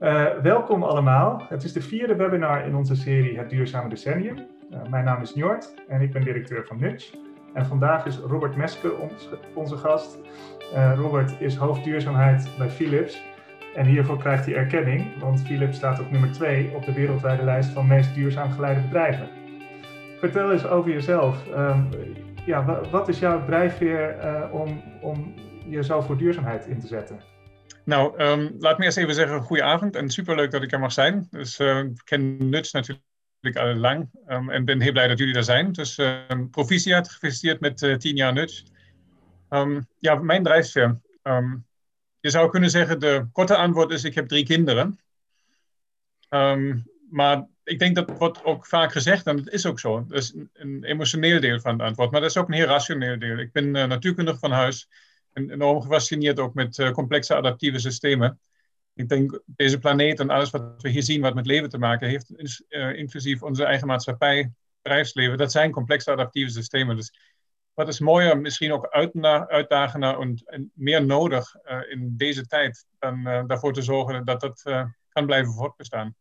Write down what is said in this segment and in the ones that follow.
Uh, welkom allemaal. Het is de vierde webinar in onze serie Het Duurzame Decennium. Uh, mijn naam is Njord en ik ben directeur van Nudge. En vandaag is Robert Meske ons, onze gast. Uh, Robert is hoofdduurzaamheid bij Philips. En hiervoor krijgt hij erkenning, want Philips staat op nummer 2 op de wereldwijde lijst van meest duurzaam geleide bedrijven. Vertel eens over jezelf. Um, ja, wat is jouw drijfveer om, om je zo voor duurzaamheid in te zetten? Nou, um, laat me eerst even zeggen, goedenavond en superleuk dat ik er mag zijn. Dus uh, ik ken Nuts natuurlijk al lang um, en ben heel blij dat jullie er zijn. Dus uh, proficiat, gefeliciteerd met uh, tien jaar Nuts. Ja, mijn drijfveer. je zou kunnen zeggen, de korte antwoord is, ik heb drie kinderen. maar ik denk dat wordt ook vaak gezegd, en dat is ook zo. Dat is een, emotioneel deel van het antwoord, maar dat is ook een heel rationeel deel. Ik ben natuurkundig van huis en enorm gefascineerd ook met uh, complexe adaptieve systemen. Ik denk, deze planeet en alles wat we hier zien, wat met leven te maken heeft, is, uh, inclusief onze eigen maatschappij, bedrijfsleven, dat zijn complexe adaptieve systemen. Dus wat is mooier, misschien ook uitdagender en, en meer nodig uh, in deze tijd, dan daarvoor te zorgen dat dat kan blijven voortbestaan.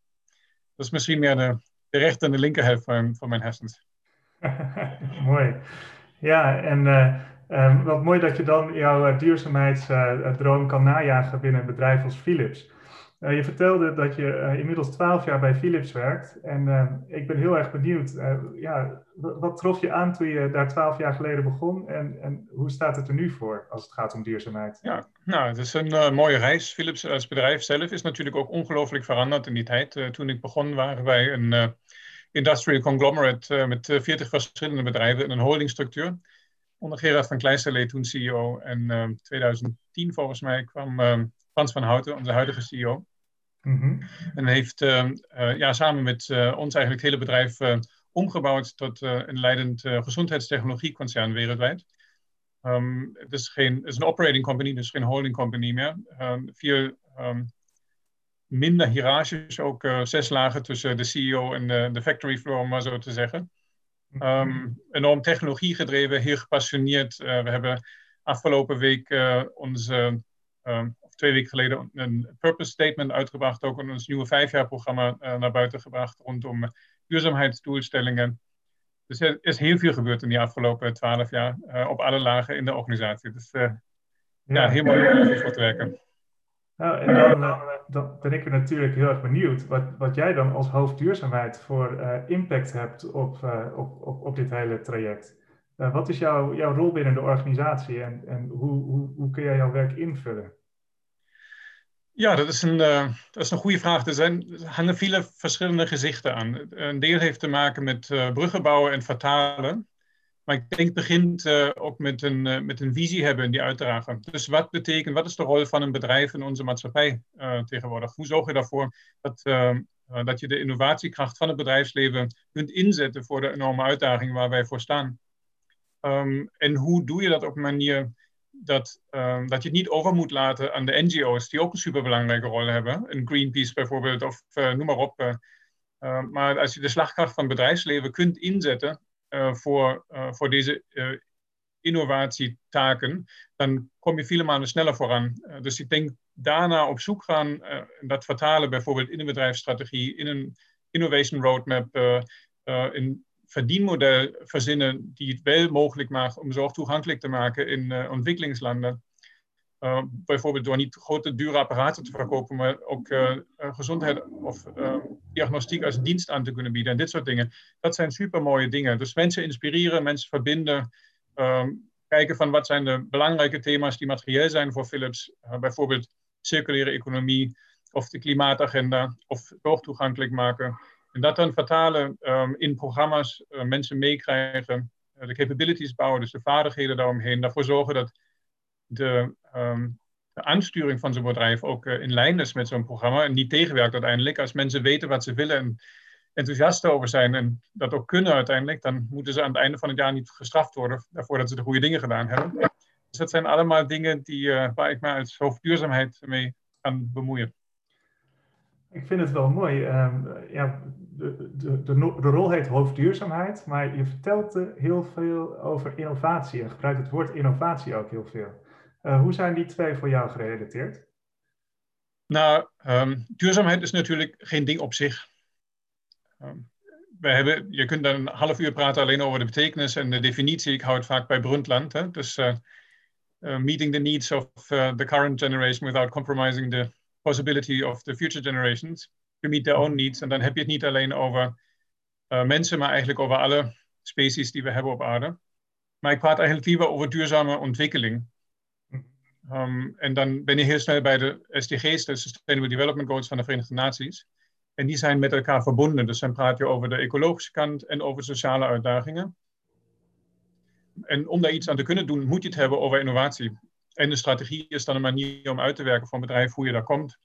Dat is misschien meer de, de rechter en de linkerhelft van, van mijn hersens. Mooi. Ja, en Um, wat mooi dat je dan jouw uh, duurzaamheidsdroom kan najagen binnen een bedrijf als Philips. Uh, je vertelde dat je uh, inmiddels twaalf jaar bij Philips werkt. En ehm, ik ben heel erg benieuwd, ja, wat trof je aan toen je daar twaalf jaar geleden begon? En, en, hoe staat het er nu voor als het gaat om duurzaamheid? Ja, nou, het is een mooie reis. Philips als bedrijf zelf is natuurlijk ook ongelooflijk veranderd in die tijd. toen ik begon waren wij een industrial conglomerate met veertig verschillende bedrijven in een holdingstructuur onder Gerard van Kleisterlee, toen CEO. En uh, ehm, 2010 volgens mij kwam uh, Frans van Houten, onze huidige CEO. Mm -hmm. En heeft uh, ja, samen met eh, ons eigenlijk het hele bedrijf eh, omgebouwd tot een leidend gezondheidstechnologieconcern wereldwijd. Um, het, is geen, het is een operating company, dus geen holding company meer. Um, veel minder hiërarchisch, ook zes lagen tussen de CEO en de, de factory floor, om maar zo te zeggen. Um, enorm technologie gedreven, heel gepassioneerd. Uh, we hebben afgelopen week uh, onze, of twee weken geleden, een purpose statement uitgebracht. Ook in ons nieuwe vijfjaarprogramma uh, naar buiten gebracht rondom duurzaamheidsdoelstellingen. Dus er is heel veel gebeurd in die afgelopen twaalf jaar op alle lagen in de organisatie. Dus ja, heel mooi om voor te werken. Nou, en dan, dan, ben ik natuurlijk heel erg benieuwd wat, wat jij dan als hoofdduurzaamheid voor uh, impact hebt op, uh, op, op, op dit hele traject. wat is jouw, jouw rol binnen de organisatie en, en hoe, hoe, hoe kun jij jouw werk invullen? Ja, dat is een, dat is een goede vraag. Er, zijn, er hangen viele verschillende gezichten aan. Een deel heeft te maken met bruggen bouwen en vertalen. Maar ik denk het begint uh, ook met een, uh, met een visie hebben die uitdragen. Dus wat betekent, wat is de rol van een bedrijf in onze maatschappij uh, tegenwoordig? Hoe zorg je ervoor dat, dat je de innovatiekracht van het bedrijfsleven kunt inzetten voor de enorme uitdaging waar wij voor staan? Um, en hoe doe je dat op een manier dat, um, dat je het niet over moet laten aan de NGO's, die ook een superbelangrijke rol hebben, een Greenpeace bijvoorbeeld, of noem maar op. maar als je de slagkracht van het bedrijfsleven kunt inzetten voor, uh, voor deze uh, innovatietaken, dan kom je vele malen sneller vooraan. dus ik denk daarna op zoek gaan, dat vertalen bijvoorbeeld in een bedrijfsstrategie, in een innovation roadmap, een verdienmodel verzinnen die het wel mogelijk maakt om zorg toegankelijk te maken in ontwikkelingslanden. Uh, bijvoorbeeld door niet grote dure apparaten te verkopen, maar ook uh, gezondheid of diagnostiek als dienst aan te kunnen bieden en dit soort dingen. Dat zijn super mooie dingen. Dus mensen inspireren, mensen verbinden, ehm, kijken van wat zijn de belangrijke thema's die materieel zijn voor Philips. bijvoorbeeld circulaire economie of de klimaatagenda of zorg toegankelijk maken. En dat dan vertalen um, in programma's, mensen meekrijgen, de capabilities bouwen, dus de vaardigheden daaromheen, daarvoor zorgen dat de, um, de aansturing van zo'n bedrijf ook uh, in lijn is met zo'n programma en niet tegenwerkt uiteindelijk. Als mensen weten wat ze willen en enthousiast over zijn en dat ook kunnen uiteindelijk, dan moeten ze aan het einde van het jaar niet gestraft worden daarvoor dat ze de goede dingen gedaan hebben. Dus dat zijn allemaal dingen die, uh, waar ik me als hoofdduurzaamheid mee kan bemoeien. Ik vind het wel mooi. Um, ja, de, de, de, de, rol heet hoofdduurzaamheid, maar je vertelt heel veel over innovatie en gebruikt het woord innovatie ook heel veel. Uh, hoe zijn die twee voor jou gerelateerd? Nou, um, duurzaamheid is natuurlijk geen ding op zich. Um, we hebben, je kunt dan een half uur praten alleen over de betekenis en de definitie. Ik hou het vaak bij Brundtland. Hè? Dus uh, uh, meeting the needs of the current generation without compromising the possibility of the future generations. To meet their own needs. En dan heb je het niet alleen over mensen, maar eigenlijk over alle species die we hebben op aarde. Maar ik praat eigenlijk liever over duurzame ontwikkeling. Um, en dan ben je heel snel bij de SDG's, de Sustainable Development Goals van de Verenigde Naties. En die zijn met elkaar verbonden. Dus dan praat je over de ecologische kant en over sociale uitdagingen. En om daar iets aan te kunnen doen, moet je het hebben over innovatie. En de strategie is dan een manier om uit te werken voor een bedrijf hoe je daar komt.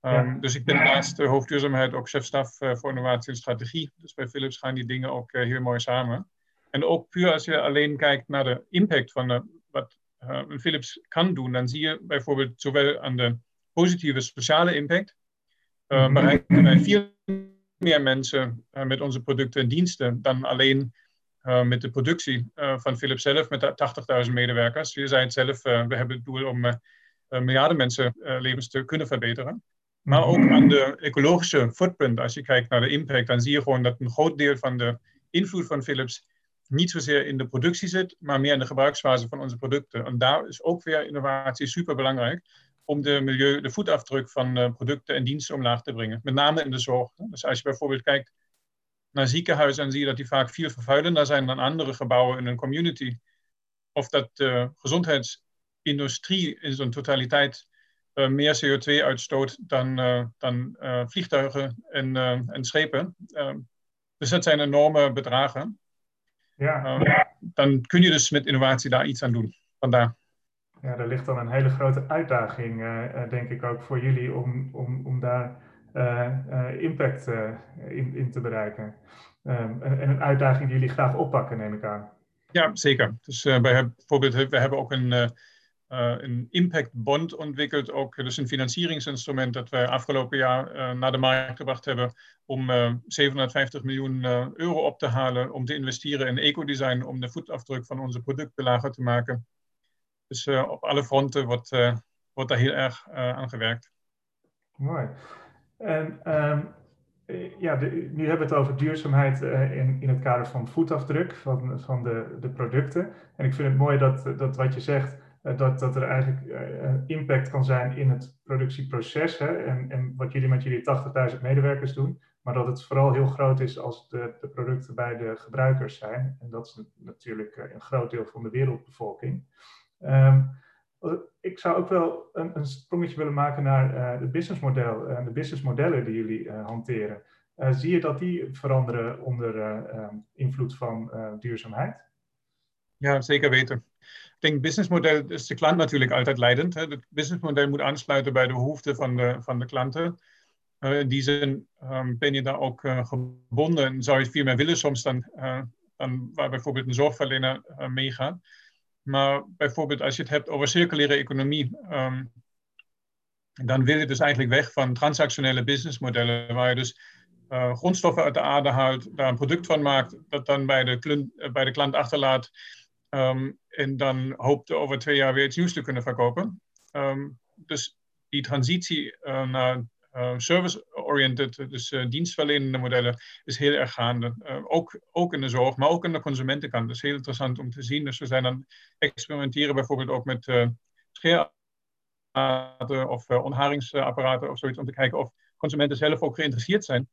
Um, Dus ik ben naast de hoofdduurzaamheid ook chef-staf uh, voor innovatie en strategie. Dus bij Philips gaan die dingen ook uh, heel mooi samen. En ook puur als je alleen kijkt naar de impact van de, wat een Philips kan doen, dan zie je bijvoorbeeld zowel aan de positieve sociale impact, uh, bereiken wij veel meer mensen uh, met onze producten en diensten dan alleen uh, met de productie van Philips zelf, met 80.000 medewerkers. Je zei het zelf, we hebben het doel om miljarden mensen levens te kunnen verbeteren. Maar ook aan de ecologische footprint, als je kijkt naar de impact, dan zie je gewoon dat een groot deel van de invloed van Philips niet zozeer in de productie zit, maar meer in de gebruiksfase van onze producten. En daar is ook weer innovatie super belangrijk om de milieu, de voetafdruk van uh, producten en diensten omlaag te brengen. Met name in de zorg. Dus als je bijvoorbeeld kijkt naar ziekenhuizen, dan zie je dat die vaak veel vervuilender zijn dan andere gebouwen in een community. Of dat de gezondheidsindustrie in zijn totaliteit uh, meer CO2 uitstoot dan, dan vliegtuigen en, en schepen. dus dat zijn enorme bedragen. Ja. dan kun je dus met innovatie daar iets aan doen. Vandaar. Ja, er ligt dan een hele grote uitdaging, uh, denk ik ook voor jullie, om, om, om daar uh, impact in, in te bereiken. Um, en een uitdaging die jullie graag oppakken, neem ik aan. Ja, zeker. Dus wij hebben bijvoorbeeld, we hebben ook een, een impact bond ontwikkeld, ook dus een financieringsinstrument dat wij afgelopen jaar naar de markt gebracht hebben om 750 miljoen euro op te halen om te investeren in ecodesign, om de voetafdruk van onze producten lager te maken. Dus op alle fronten wordt, wordt daar heel erg aan gewerkt. Mooi. En um, ja, nu hebben we het over duurzaamheid in, in het kader van voetafdruk van, van de, de producten. En ik vind het mooi dat, dat wat je zegt, dat, dat er eigenlijk impact kan zijn in het productieproces. Hè, en, en wat jullie met jullie 80.000 medewerkers doen. Maar dat het vooral heel groot is als de, de producten bij de gebruikers zijn. En dat is natuurlijk een groot deel van de wereldbevolking. Um, ik zou ook wel een, een sprongetje willen maken naar het businessmodel en de businessmodellen die jullie hanteren. Eh, zie je dat die veranderen onder um, invloed van duurzaamheid? Ja, zeker weten. Denk, businessmodel is de klant natuurlijk altijd leidend. Hè. Het businessmodel moet aansluiten bij de behoeften van de, van de klanten. in die zin um, ben je daar ook gebonden en zou je veel meer willen soms dan, dan waar bijvoorbeeld een zorgverlener meegaat. Maar bijvoorbeeld als je het hebt over circulaire economie, um, dan wil je dus eigenlijk weg van transactionele businessmodellen, waar je dus grondstoffen uit de aarde haalt, daar een product van maakt, dat dan bij de, bij de klant achterlaat um, en dan hoopt over twee jaar weer iets nieuws te kunnen verkopen. Um, dus die transitie uh, naar uh, service-oriented, dus uh, dienstverlenende modellen, is heel erg gaande. Uh, ook, ook in de zorg, maar ook aan de consumentenkant. Dat is heel interessant om te zien. Dus we zijn aan experimenteren bijvoorbeeld ook met scheerapparaten of onharingsapparaten of zoiets, om te kijken of consumenten zelf ook geïnteresseerd zijn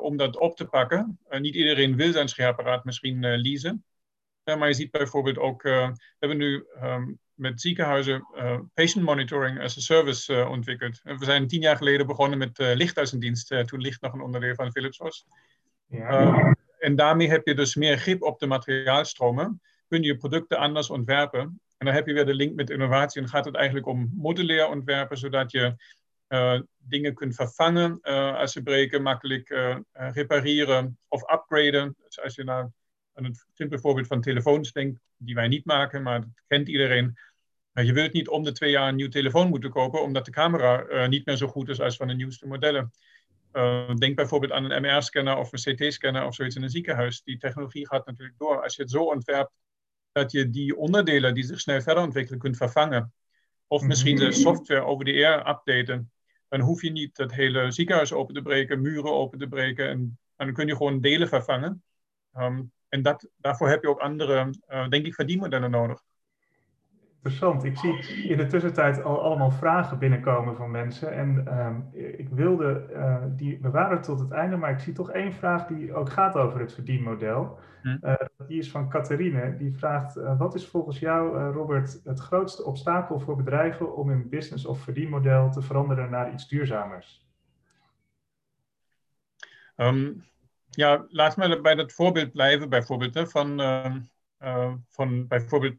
om dat op te pakken. niet iedereen wil zijn scheerapparaat misschien leasen. Maar je ziet bijvoorbeeld ook, we hebben nu um, met ziekenhuizen uh, patient monitoring as a service uh, ontwikkeld. we zijn tien jaar geleden begonnen met lichthuizendienst, toen licht nog een onderdeel van Philips was. Ja. en daarmee heb je dus meer grip op de materiaalstromen, kun je producten anders ontwerpen. En dan heb je weer de link met innovatie en gaat het eigenlijk om modulair ontwerpen, zodat je dingen kunt vervangen als ze breken, makkelijk repareren of upgraden. Dus als je naar aan het simpele voorbeeld van telefoons denkt, die wij niet maken, maar dat kent iedereen. Je wilt niet om de twee jaar een nieuw telefoon moeten kopen, omdat de camera uh, niet meer zo goed is als van de nieuwste modellen. Uh, denk bijvoorbeeld aan een MR-scanner of een CT-scanner of zoiets in een ziekenhuis. Die technologie gaat natuurlijk door. Als je het zo ontwerpt dat je die onderdelen die zich snel verder ontwikkelen kunt vervangen, of misschien de software over de air updaten, dan hoef je niet het hele ziekenhuis open te breken, muren open te breken. En, dan kun je gewoon delen vervangen. Ehm, en dat, daarvoor heb je ook andere, uh, denk ik, verdienmodellen nodig. Interessant. Ik zie in de tussentijd al allemaal vragen binnenkomen van mensen. En ehm, ik wilde uh, die bewaren tot het einde, maar ik zie toch één vraag die ook gaat over het verdienmodel. Hm. Uh, die is van Catharine. Die vraagt: uh, Wat is volgens jou, Robert, het grootste obstakel voor bedrijven om hun business of verdienmodel te veranderen naar iets duurzamers? Um, ja, laat me bij dat voorbeeld blijven, bijvoorbeeld, van, ehm, van bijvoorbeeld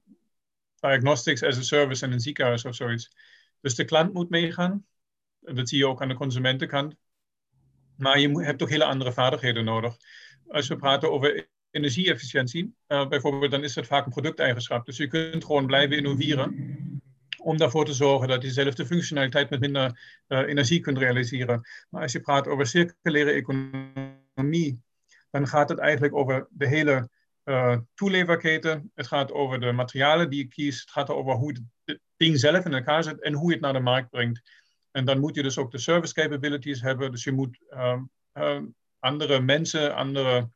diagnostics as a service in een ziekenhuis of zoiets. Dus de klant moet meegaan. Dat zie je ook aan de consumentenkant. Maar je hebt ook hele andere vaardigheden nodig. Als we praten over energie-efficiëntie, uh, bijvoorbeeld, dan is dat vaak een producteigenschap. Dus je kunt gewoon blijven innoveren om ervoor te zorgen dat je dezelfde functionaliteit met minder uh, energie kunt realiseren. Maar als je praat over circulaire economie, dan gaat het eigenlijk over de hele uh, toeleverketen. Het gaat over de materialen die je kiest. Het gaat over hoe het ding zelf in elkaar zit en hoe je het naar de markt brengt. En dan moet je dus ook de service capabilities hebben. Dus je moet um, um, andere mensen, andere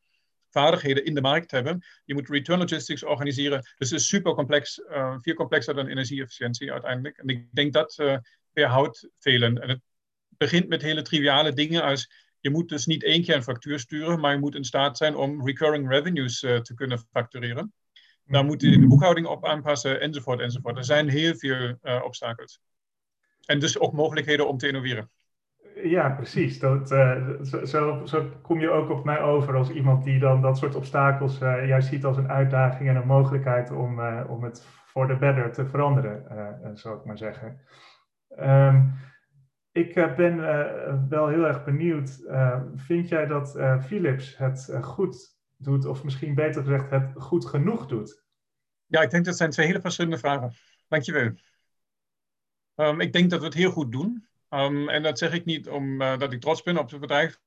vaardigheden in de markt hebben. Je moet return logistics organiseren. Dus het is super complex, uh, veel complexer dan energie-efficiëntie uiteindelijk. En ik denk dat uh, weerhoudt velen. En het begint met hele triviale dingen als je moet dus niet één keer een factuur sturen, maar je moet in staat zijn om recurring revenues uh, te kunnen factureren. Daar moet je de boekhouding op aanpassen, enzovoort, enzovoort. Er zijn heel veel uh, obstakels. En dus ook mogelijkheden om te innoveren. Ja, precies. Dat, uh, zo, zo, kom je ook op mij over als iemand die dan dat soort obstakels juist ziet als een uitdaging en een mogelijkheid om, om het voor de better te veranderen, zou ik maar zeggen. Um, ik eh, ben eh, wel heel erg benieuwd. Eh, vind jij dat Philips het goed doet, of misschien beter gezegd, het goed genoeg doet? Ja, ik denk dat zijn twee hele verschillende vragen. Dankjewel. Um, ik denk dat we het heel goed doen. Um, en dat zeg ik niet omdat ik trots ben op het bedrijf.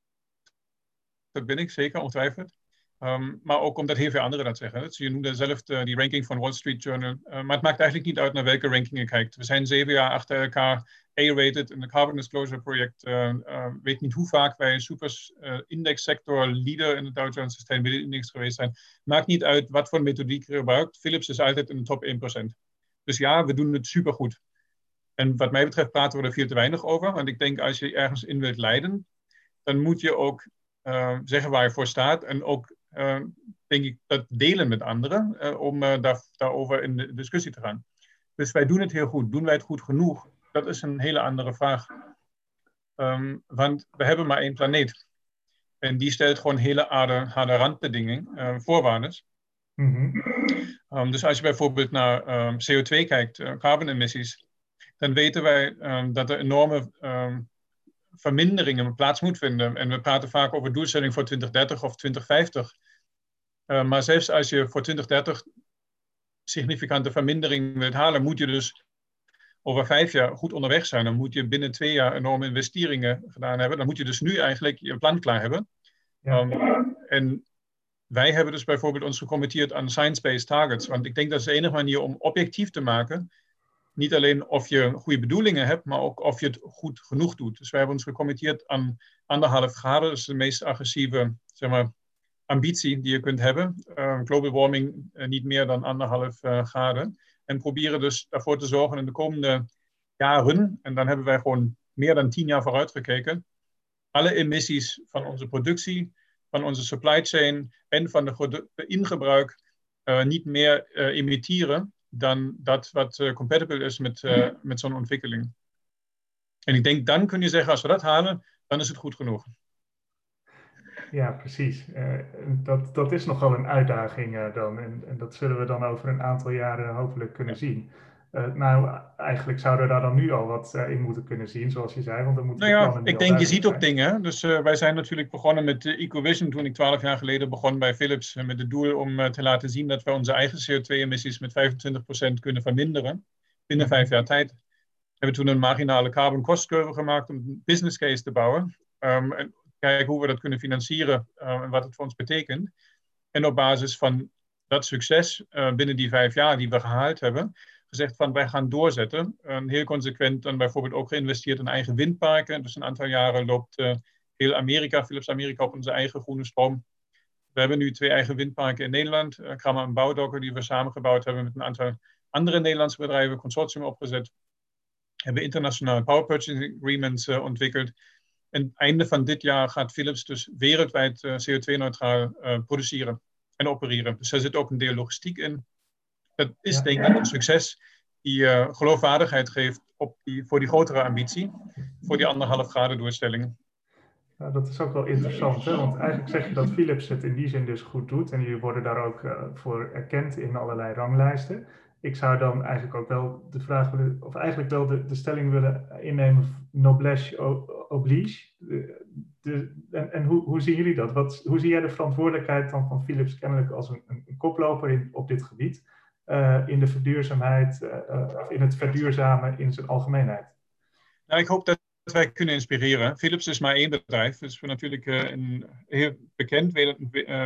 Dat ben ik zeker, ongetwijfeld. Um, maar ook omdat heel veel anderen dat zeggen. Dus je noemde zelf de, die ranking van Wall Street Journal. Uh, maar het maakt eigenlijk niet uit naar welke ranking je kijkt. We zijn zeven jaar achter elkaar A-rated in het Carbon Disclosure Project. Uh, weet niet hoe vaak wij een super index sector leader in de Dow Jones Sustainability Index geweest zijn. Maakt niet uit wat voor methodiek je gebruikt. Philips is altijd in de top 1%. Dus ja, we doen het supergoed. En wat mij betreft praten we er veel te weinig over. Want ik denk als je ergens in wilt leiden, dan moet je ook zeggen waar je voor staat. En ook denk ik, dat delen met anderen uh, om uh, daar, daarover in de discussie te gaan. Dus wij doen het heel goed. Doen wij het goed genoeg? Dat is een hele andere vraag. Um, want we hebben maar één planeet. En die stelt gewoon hele harde, harde randbedingen, voorwaarden. Mm -hmm. um, dus als je bijvoorbeeld naar um, CO2 kijkt, carbonemissies, dan weten wij dat er enorme verminderingen plaats moet vinden. En we praten vaak over doelstelling voor 2030 of 2050. Uh, maar zelfs als je voor 2030 significante vermindering wilt halen, moet je dus over vijf jaar goed onderweg zijn. Dan moet je binnen twee jaar enorme investeringen gedaan hebben. Dan moet je dus nu eigenlijk je plan klaar hebben. Ja. Um, en wij hebben dus bijvoorbeeld ons gecommitteerd aan science-based targets. Want ik denk dat is de enige manier om objectief te maken. Niet alleen of je goede bedoelingen hebt, maar ook of je het goed genoeg doet. Dus wij hebben ons gecommitteerd aan anderhalf graden. Dat is de meest agressieve zeg maar, ambitie die je kunt hebben. Uh, global warming uh, niet meer dan anderhalf uh, graden. En proberen dus ervoor te zorgen in de komende jaren, en dan hebben wij gewoon meer dan tien jaar vooruitgekeken, alle emissies van onze productie, van onze supply chain en van de ingebruik niet meer emitteren dan dat wat compatible is met, met zo'n ontwikkeling. En ik denk, dan kun je zeggen, als we dat halen, dan is het goed genoeg. Ja, precies. Uh, dat, dat is nogal een uitdaging uh, dan. En, en, dat zullen we dan over een aantal jaren hopelijk kunnen zien. Uh, nou, eigenlijk zouden we daar dan nu al wat in moeten kunnen zien, zoals je zei. Want dan moeten nou ja, ik denk, je ziet ook dingen. Dus wij zijn natuurlijk begonnen met EcoVision toen ik twaalf jaar geleden begon bij Philips. met het doel om te laten zien dat we onze eigen CO2-emissies met 25% kunnen verminderen binnen vijf jaar tijd. We hebben toen een marginale carbon cost curve gemaakt om een business case te bouwen. Um, en kijken hoe we dat kunnen financieren uh, en wat het voor ons betekent. En op basis van dat succes uh, binnen die vijf jaar die we gehaald hebben, gezegd van wij gaan doorzetten. En heel consequent dan bijvoorbeeld ook geïnvesteerd in eigen windparken. Dus een aantal jaren loopt heel Amerika, Philips Amerika, op onze eigen groene stroom. We hebben nu twee eigen windparken in Nederland, uh, en Bouwdokker, die we samengebouwd hebben met een aantal andere Nederlandse bedrijven, consortium opgezet. Hebben internationale power purchasing agreements ontwikkeld. En einde van dit jaar gaat Philips dus wereldwijd uh, CO2-neutraal produceren en opereren. Dus daar zit ook een deel logistiek in. Dat is denk ik een succes die geloofwaardigheid geeft op die, voor die grotere ambitie, voor die anderhalf graden doelstelling. Nou, dat is ook wel interessant, hè? want eigenlijk zeg je dat Philips het in die zin dus goed doet en jullie worden daar ook voor erkend in allerlei ranglijsten. Ik zou dan eigenlijk ook wel de vraag willen, of eigenlijk wel de, de stelling willen innemen, noblesse oblige. De, en, hoe, hoe zien jullie dat? Wat, hoe zie jij de verantwoordelijkheid dan van Philips kennelijk als een, een koploper in, op dit gebied, uh, in de verduurzaamheid, uh, in het verduurzamen in zijn algemeenheid? Nou, ik hoop dat wij kunnen inspireren. Philips is maar één bedrijf, dus we natuurlijk een, heel bekend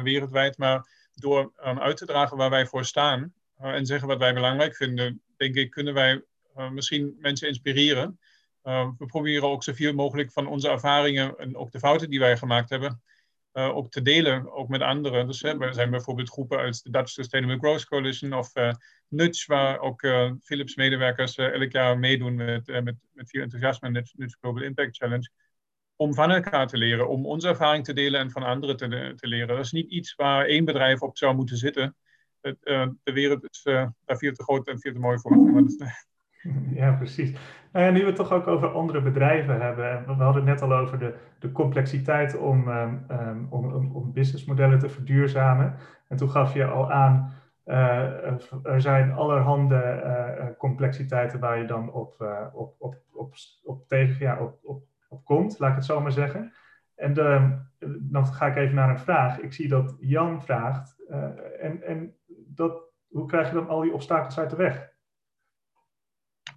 wereldwijd, maar door um, uit te dragen waar wij voor staan en zeggen wat wij belangrijk vinden, denk ik, kunnen wij misschien mensen inspireren. We proberen ook zoveel mogelijk van onze ervaringen en ook de fouten die wij gemaakt hebben, uh, ook te delen, ook met anderen. Dus hè, er zijn bijvoorbeeld groepen als de Dutch Sustainable Growth Coalition of uh, waar ook uh, Philips medewerkers elk jaar meedoen met, met, met veel enthousiasme Nudge Global Impact Challenge. Om van elkaar te leren, om onze ervaring te delen en van anderen te, leren. Dat is niet iets waar één bedrijf op zou moeten zitten. Het, de wereld is daar veel te groot en veel te mooi voor. Dat, Ja, precies. Nou nu we het toch ook over andere bedrijven hebben. We hadden het net al over de, de complexiteit om, um, om, om, businessmodellen te verduurzamen. En toen gaf je al aan, uh, er zijn allerhande uh, complexiteiten waar je dan op, op, op, op, op, tegen, ja, op, op, op komt, laat ik het zo maar zeggen. En de, dan ga ik even naar een vraag. Ik zie dat Jan vraagt, en, en dat, hoe krijg je dan al die obstakels uit de weg?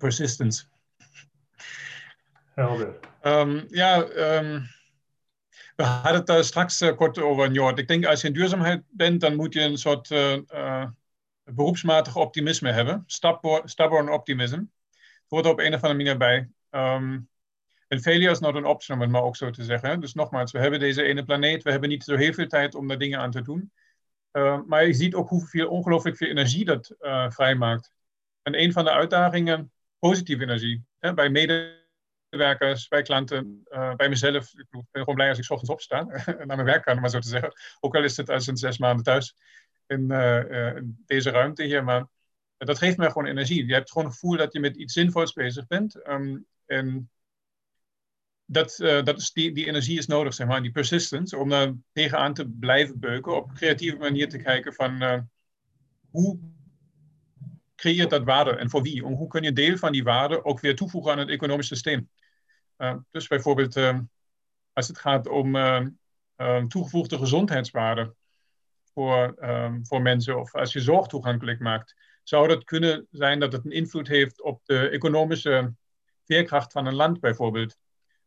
Persistence. Helder. Um, ja, um, we hadden het daar straks uh, kort over, Njord. Ik denk als je in duurzaamheid bent, dan moet je een soort uh, uh, beroepsmatig optimisme hebben. Stubborn, stubborn optimism. Het hoort er op een of andere manier bij. Um, en failure is not an option, om het maar ook zo te zeggen. Dus nogmaals, we hebben deze ene planeet, we hebben niet zo heel veel tijd om daar dingen aan te doen. maar je ziet ook hoeveel ongelooflijk veel energie dat vrijmaakt. En een van de uitdagingen positieve energie. Hè? Bij medewerkers, bij klanten, uh, bij mezelf. Ik ben gewoon blij als ik ochtends opsta naar mijn werk kan, maar zo te zeggen. Ook al is het als een zes maanden thuis in, uh, in deze ruimte hier. Maar dat geeft mij gewoon energie. Je hebt gewoon het gevoel dat je met iets zinvols bezig bent. Um, en dat, dat is die, energie is nodig, zeg maar, die persistence, om daar tegenaan te blijven beuken, op een creatieve manier te kijken van hoe creëert dat waarde en voor wie? hoe kun je deel van die waarde ook weer toevoegen aan het economisch systeem? Uh, dus bijvoorbeeld uh, als het gaat om uh, toegevoegde gezondheidswaarde voor, voor mensen of als je zorg toegankelijk maakt, zou dat kunnen zijn dat het een invloed heeft op de economische veerkracht van een land bijvoorbeeld.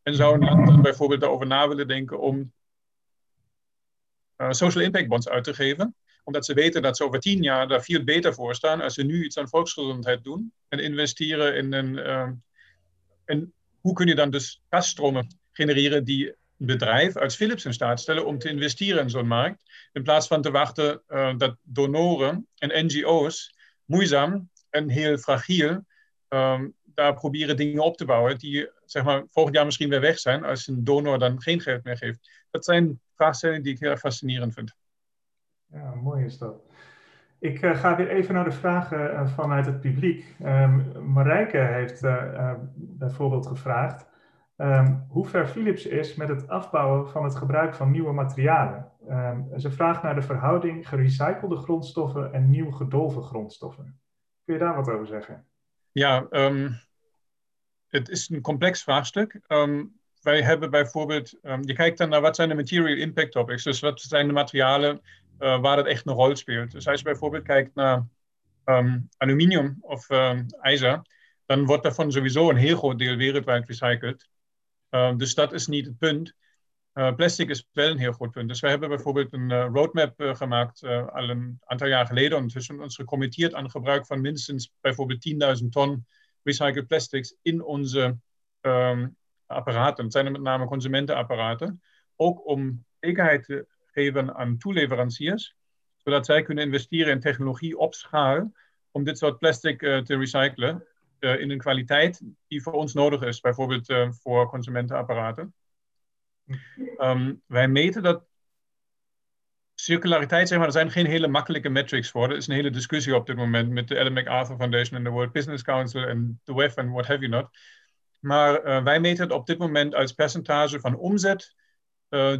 En zou een land dan bijvoorbeeld daarover na willen denken om social impact bonds uit te geven, omdat ze weten dat ze over tien jaar daar veel beter voor staan als ze nu iets aan volksgezondheid doen en investeren in een. Uh, en hoe kun je dan dus kaststromen genereren die een bedrijf als Philips in staat stellen om te investeren in zo'n markt, in plaats van te wachten uh, dat donoren en NGO's moeizaam en heel fragiel um, daar proberen dingen op te bouwen die zeg maar, volgend jaar misschien weer weg zijn als een donor dan geen geld meer geeft. Dat zijn vraagstellingen die ik heel fascinerend vind. Ja, mooi is dat. Ik uh, ga weer even naar de vragen uh, vanuit het publiek. Um, Marijke heeft uh, bijvoorbeeld gevraagd um, hoe ver Philips is met het afbouwen van het gebruik van nieuwe materialen. Um, ze vraagt naar de verhouding gerecyclede grondstoffen en nieuw gedolven grondstoffen. Kun je daar wat over zeggen? Ja, het is een complex vraagstuk. wij hebben bijvoorbeeld, je kijkt dan naar wat zijn de material impact topics, dus wat zijn de materialen uh, waar het echt een rol speelt. Dus als je bijvoorbeeld kijkt naar um, aluminium of um, ijzer, dan wordt daarvan sowieso een heel groot deel wereldwijd recycled. Um, dus dat is niet het punt. plastic is wel een heel goed punt. Dus wij hebben bijvoorbeeld een roadmap gemaakt al een aantal jaar geleden. Ondertussen ons gecommitteerd aan gebruik van minstens bijvoorbeeld 10.000 ton recycled plastics in onze apparaten. Het zijn met name consumentenapparaten. Ook om zekerheid te geven aan toeleveranciers, zodat zij kunnen investeren in technologie op schaal om dit soort plastic uh, te recyclen uh, in een kwaliteit die voor ons nodig is, bijvoorbeeld uh, voor consumentenapparaten. Um, wij meten dat circulariteit, zeg maar, er zijn geen hele makkelijke metrics voor. Er is een hele discussie op dit moment met de Ellen MacArthur Foundation en de World Business Council en de WEF en what have you not. Maar wij meten het op dit moment als percentage van omzet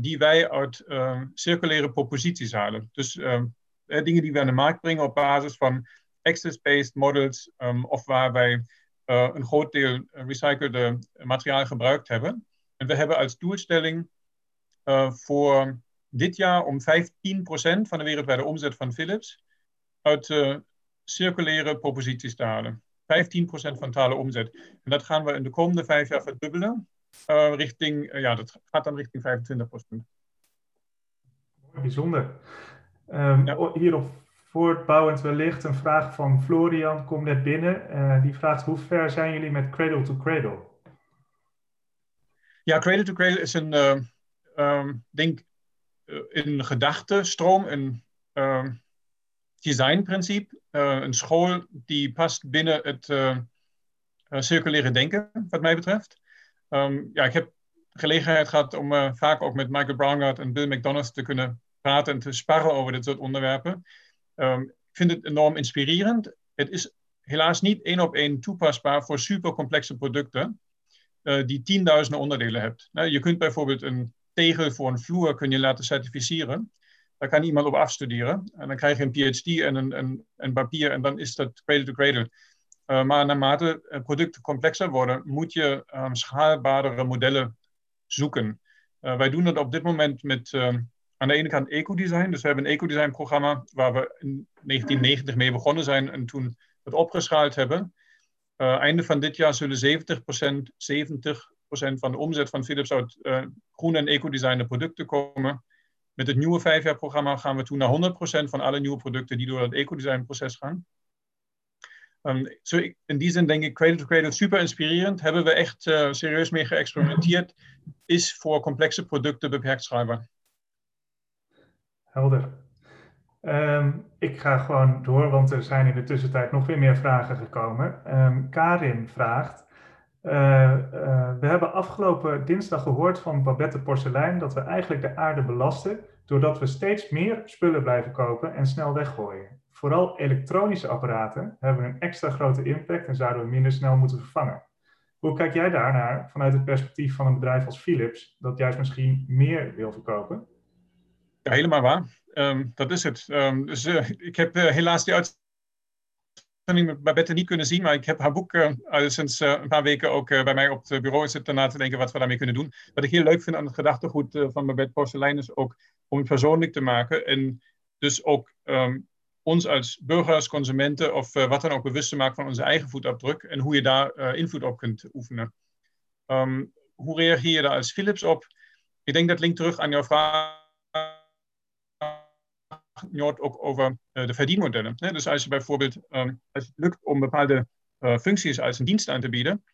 die wij uit uh, circulaire proposities halen. Dus dingen die we aan de markt brengen op basis van access-based models um, of waar wij een groot deel recyclede materiaal gebruikt hebben. En we hebben als doelstelling voor dit jaar om 15% van de wereldwijde omzet van Philips uit circulaire proposities te halen. 15% van totale omzet. En dat gaan we in de komende vijf jaar verdubbelen. Uh, richting, uh, ja, dat gaat dan richting 25%. Bijzonder. Um, ja. Hierop voortbouwend wellicht een vraag van Florian komt net binnen. Uh, die vraagt hoe ver zijn jullie met Cradle to Cradle? Ja, Cradle to Cradle is een, um, denk een gedachtenstroom, een designprincipe, een school die past binnen het circulaire denken, wat mij betreft. Um, ja, ik heb gelegenheid gehad om uh, vaak ook met Michael Brownard en Bill McDonald te kunnen praten en te sparren over dit soort onderwerpen. Um, ik vind het enorm inspirerend. Het is helaas niet één op één toepasbaar voor supercomplexe producten uh, die tienduizenden onderdelen hebt. Nou, je kunt bijvoorbeeld een tegel voor een vloer kun je laten certificeren. Daar kan iemand op afstuderen. En dan krijg je een PhD en een, een, een papier en dan is dat cradle to cradle. Uh, maar naarmate eh, producten complexer worden, moet je um, schaalbaardere modellen zoeken. Uh, wij doen dat op dit moment met uh, aan de ene kant ecodesign. Dus we hebben een ecodesign programma waar we in 1990 mee begonnen zijn en toen het opgeschaald hebben. einde van dit jaar zullen 70%, 70 van de omzet van Philips uit groene en ecodesignde producten komen. Met het nieuwe vijfjaarprogramma gaan we toen naar 100% van alle nieuwe producten die door het ecodesign proces gaan. So in die zin denk ik Cradle to Cradle super inspirerend. Hebben we echt uh, serieus mee geëxperimenteerd. Is voor complexe producten beperkt schaalbaar. Helder. Um, ik ga gewoon door, want er zijn in de tussentijd nog weer meer vragen gekomen. Um, Karin vraagt. Uh, uh, we hebben afgelopen dinsdag gehoord van Babette Porselein dat we eigenlijk de aarde belasten doordat we steeds meer spullen blijven kopen en snel weggooien. Vooral elektronische apparaten hebben een extra grote impact en zouden we minder snel moeten vervangen. Hoe kijk jij daarnaar vanuit het perspectief van een bedrijf als Philips, dat juist misschien meer wil verkopen? Ja, helemaal waar. Um, dat is het. Um, dus, uh, ik heb uh, helaas die uitzending met Babette niet kunnen zien, maar ik heb haar boek uh, sinds een paar weken ook bij mij op het bureau zitten na te denken wat we daarmee kunnen doen. Wat ik heel leuk vind aan het gedachtegoed van Babette Porselein is ook om het persoonlijk te maken en dus ook um, ons als burgers, consumenten of uh, wat dan ook bewust te maken van onze eigen voetafdruk en hoe je daar uh, invloed op kunt oefenen. Um, hoe reageer je daar als Philips op? Ik denk dat linkt terug aan jouw vraag, Jort, ook over uh, de verdienmodellen. Dus als je bijvoorbeeld, um, als het lukt om bepaalde functies als een dienst aan te bieden,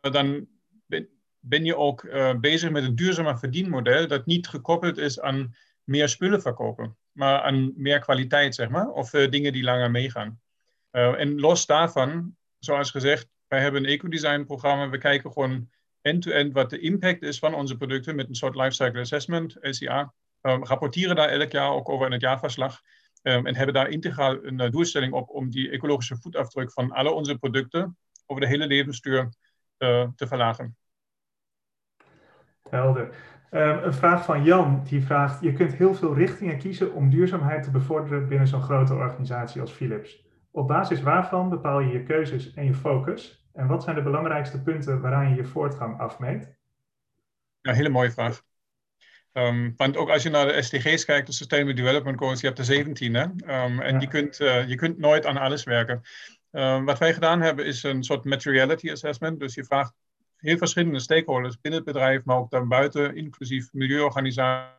dan ben, ben, je ook bezig met een duurzamer verdienmodel dat niet gekoppeld is aan meer spullen verkopen maar aan meer kwaliteit, zeg maar. Of uh, dingen die langer meegaan. Uh, en los daarvan, zoals gezegd, wij hebben een ecodesign-programma. We kijken gewoon end-to-end wat de impact is van onze producten met een soort lifecycle assessment, LCA. Um, ehm, rapporteren daar elk jaar ook over in het jaarverslag. Um, en hebben daar integraal een uh, doelstelling op om die ecologische voetafdruk van alle onze producten over de hele levensduur te verlagen. Helder. Um, een vraag van Jan, die vraagt: Je kunt heel veel richtingen kiezen om duurzaamheid te bevorderen binnen zo'n grote organisatie als Philips. Op basis waarvan bepaal je je keuzes en je focus? En wat zijn de belangrijkste punten waaraan je je voortgang afmeet? Ja, hele mooie vraag. Um, want ook als je naar de SDG's kijkt, de Sustainable Development Goals, je hebt er 17, hè? Um, en ja. je, kunt, uh, je kunt nooit aan alles werken. wat wij gedaan hebben is een soort materiality assessment. Dus je vraagt heel verschillende stakeholders binnen het bedrijf, maar ook daarbuiten, inclusief milieuorganisaties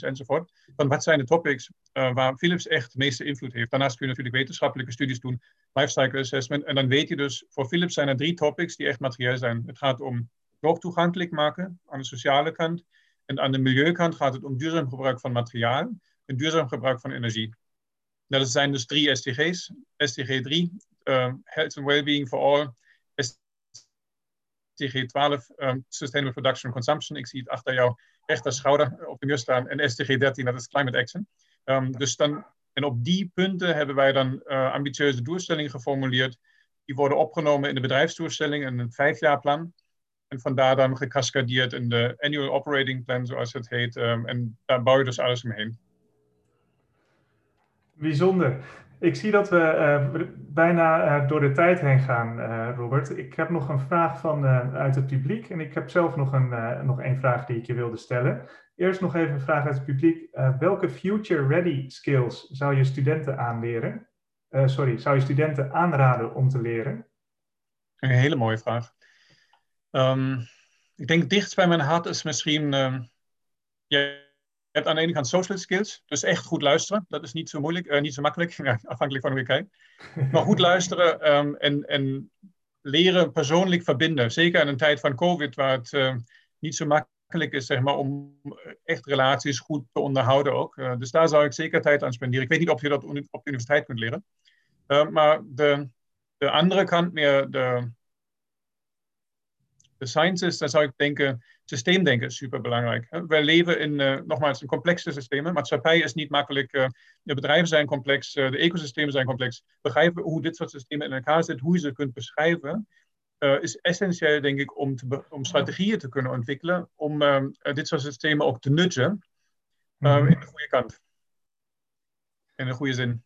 enzovoort. Van wat zijn de topics uh, waar Philips echt de meeste invloed heeft. Daarnaast kun je natuurlijk wetenschappelijke studies doen, lifecycle assessment. En dan weet je dus, voor Philips zijn er drie topics die echt materieel zijn. Het gaat om zorg toegankelijk maken aan de sociale kant. En aan de milieukant gaat het om duurzaam gebruik van materiaal en duurzaam gebruik van energie. Dat zijn dus drie SDG's. SDG 3, uh, Health and Wellbeing for All. SDG 12, um, Sustainable Production and Consumption. Ik zie het achter jou rechter schouder op de muur staan. En SDG 13, dat is Climate Action. Um, dus dan, en op die punten hebben wij dan uh, ambitieuze doelstellingen geformuleerd. Die worden opgenomen in de bedrijfsdoelstelling en een vijfjaarplan. En vandaar dan gecascadeerd in de Annual Operating Plan, zoals het heet. Um, en daar bouw je dus alles omheen. Bijzonder. Ik zie dat we uh, bijna uh, door de tijd heen gaan, uh, Robert. Ik heb nog een vraag van, uit het publiek en ik heb zelf nog een, nog één vraag die ik je wilde stellen. Eerst nog even een vraag uit het publiek. welke future ready skills zou je studenten aanleren? sorry, zou je studenten aanraden om te leren? Een hele mooie vraag. Um, ik denk dichtst bij mijn hart is misschien um, je hebt aan de ene kant social skills, dus echt goed luisteren. Dat is niet zo moeilijk, uh, niet zo makkelijk, ja, afhankelijk van hoe je kijkt. Maar goed luisteren um, en, en leren persoonlijk verbinden. Zeker in een tijd van COVID, waar het uh, niet zo makkelijk is zeg maar, om echt relaties goed te onderhouden ook. Uh, dus daar zou ik zeker tijd aan spenderen. Ik weet niet of je dat op de universiteit kunt leren. maar de, de andere kant, meer de, de sciences, daar zou ik denken, systeemdenken is super belangrijk. Wij leven in, uh, nogmaals, een complexe systemen. Maatschappij is niet makkelijk. Uh, de bedrijven zijn complex, uh, de ecosystemen zijn complex. Begrijpen hoe dit soort systemen in elkaar zitten, hoe je ze kunt beschrijven, is essentieel, denk ik, om, te om strategieën te kunnen ontwikkelen, om dit soort systemen ook te nutchen mm in de goede kant. In een goede zin.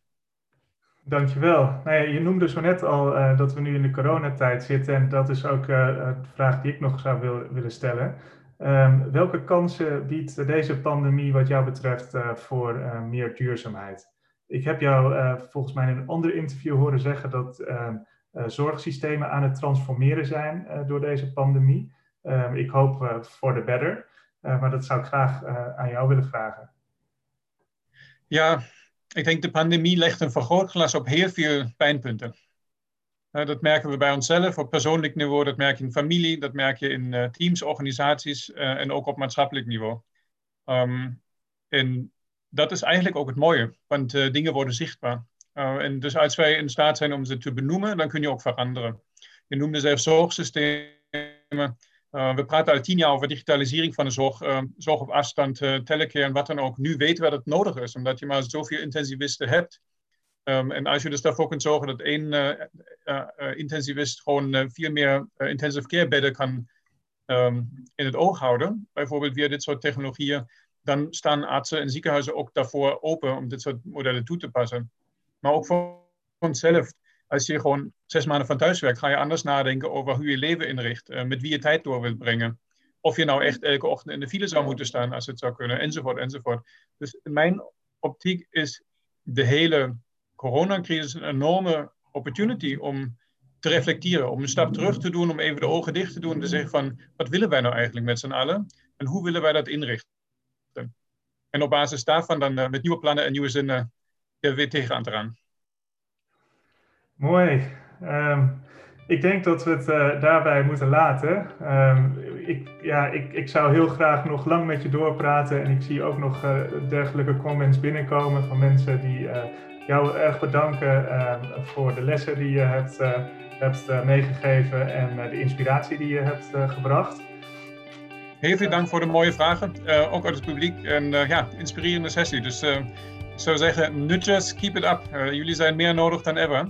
Dankjewel. Nou ja, je noemde zo net al uh, dat we nu in de coronatijd zitten en dat is ook uh, de vraag die ik nog zou wil, willen stellen. Um, welke kansen biedt deze pandemie wat jou betreft uh, voor meer duurzaamheid? Ik heb jou volgens mij in een ander interview horen zeggen dat ehm, zorgsystemen aan het transformeren zijn door deze pandemie. Um, ik hoop voor de better, maar dat zou ik graag aan jou willen vragen. Ja, ik denk de pandemie legt een vergrootglas op heel veel pijnpunten. Uh, dat merken we bij onszelf op persoonlijk niveau, dat merk je in familie, dat merk je in uh, teams, organisaties uh, en ook op maatschappelijk niveau. Um, en dat is eigenlijk ook het mooie, want dingen worden zichtbaar. en dus als wij in staat zijn om ze te benoemen, dan kun je ook veranderen. Je noemde zelf zorgsystemen. Uh, we praten al tien jaar over digitalisering van de zorg, uh, zorg op afstand, uh, telecare en wat dan ook. Nu weten we dat het nodig is, omdat je maar zoveel intensivisten hebt. Um, en als je dus daarvoor kunt zorgen dat één intensivist gewoon veel meer intensive care bedden kan um, in het oog houden, bijvoorbeeld via dit soort technologieën, dan staan artsen en ziekenhuizen ook daarvoor open om dit soort modellen toe te passen. Maar ook voor onszelf als je gewoon zes maanden van thuis werkt, ga je anders nadenken over hoe je leven inricht, uh, met wie je tijd door wilt brengen. Of je nou echt elke ochtend in de file zou moeten staan als het zou kunnen, enzovoort, enzovoort. Dus in mijn optiek is de hele coronacrisis een enorme opportunity om te reflecteren, om een stap terug te doen, om even de ogen dicht te doen en te zeggen van, wat willen wij nou eigenlijk met z'n allen? En hoe willen wij dat inrichten? En op basis daarvan dan uh, met nieuwe plannen en nieuwe zinnen er weer tegenaan te gaan. Mooi. Um, ik denk dat we het uh, daarbij moeten laten. Um, ik, ja, ik, ik zou heel graag nog lang met je doorpraten. En ik zie ook nog uh, dergelijke comments binnenkomen van mensen die uh, jou erg bedanken ehm, voor de lessen die je hebt, hebt meegegeven en de inspiratie die je hebt gebracht. Heel veel dank voor de mooie vragen, ook uit het publiek. En ja, inspirerende sessie. Dus ik zou zeggen, nutjes, keep it up. jullie zijn meer nodig dan ever.